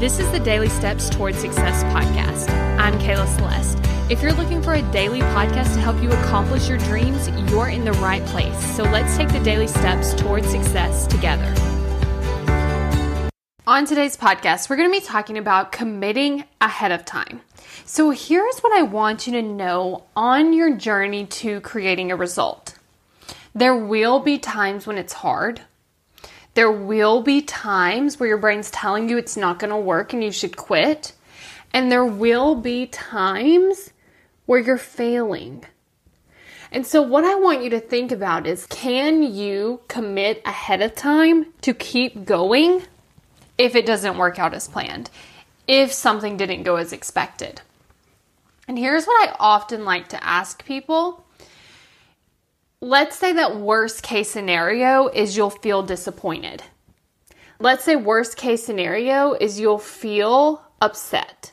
This is the Daily Steps Towards Success podcast. I'm Kayla Celeste. If you're looking for a daily podcast to help you accomplish your dreams, you're in the right place. So let's take the daily steps towards success together. On today's podcast, we're going to be talking about committing ahead of time. So here's what I want you to know on your journey to creating a result. There will be times when it's hard. There will be times where your brain's telling you it's not going to work and you should quit. And there will be times where you're failing. And so, what I want you to think about is can you commit ahead of time to keep going if it doesn't work out as planned, if something didn't go as expected? And here's what I often like to ask people let's say that worst case scenario is you'll feel disappointed. Let's say worst case scenario is you'll feel upset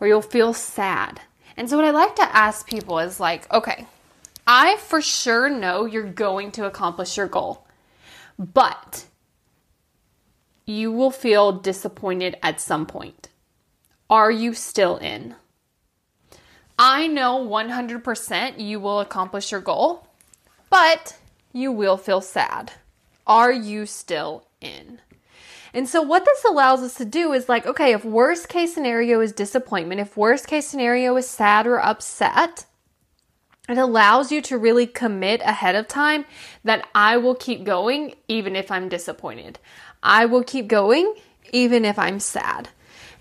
or you'll feel sad. And so what I like to ask people is like, okay, I for sure know you're going to accomplish your goal. But you will feel disappointed at some point. Are you still in? I know 100% you will accomplish your goal but you will feel sad. Are you still in? And so, what this allows us to do is like, okay, if worst case scenario is disappointment, if worst case scenario is sad or upset, it allows you to really commit ahead of time that I will keep going even if I'm disappointed. I will keep going even if I'm sad.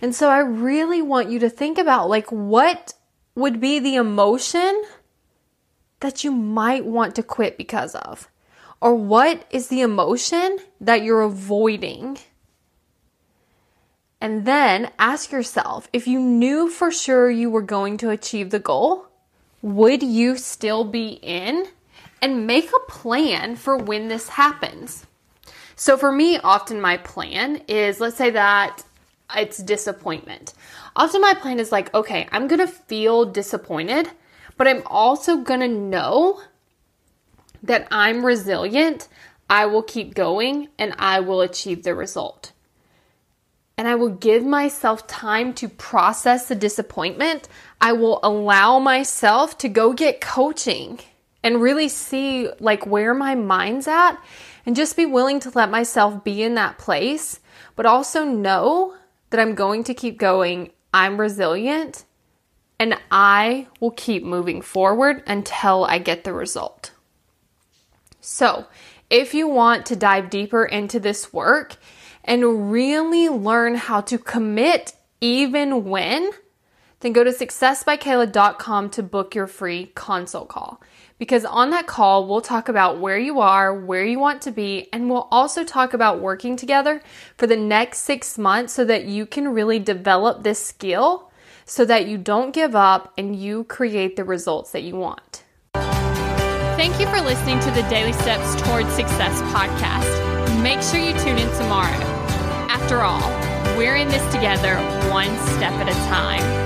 And so, I really want you to think about like, what would be the emotion that you might want to quit because of? Or what is the emotion that you're avoiding? And then ask yourself if you knew for sure you were going to achieve the goal, would you still be in? And make a plan for when this happens. So for me, often my plan is let's say that it's disappointment. Often my plan is like, okay, I'm gonna feel disappointed but I'm also going to know that I'm resilient. I will keep going and I will achieve the result. And I will give myself time to process the disappointment. I will allow myself to go get coaching and really see like where my mind's at and just be willing to let myself be in that place, but also know that I'm going to keep going. I'm resilient and I will keep moving forward until I get the result. So, if you want to dive deeper into this work and really learn how to commit even when, then go to successbykayla.com to book your free consult call. Because on that call, we'll talk about where you are, where you want to be, and we'll also talk about working together for the next six months so that you can really develop this skill so that you don't give up and you create the results that you want. Thank you for listening to the Daily Steps Towards Success podcast. Make sure you tune in tomorrow. After all, we're in this together, one step at a time.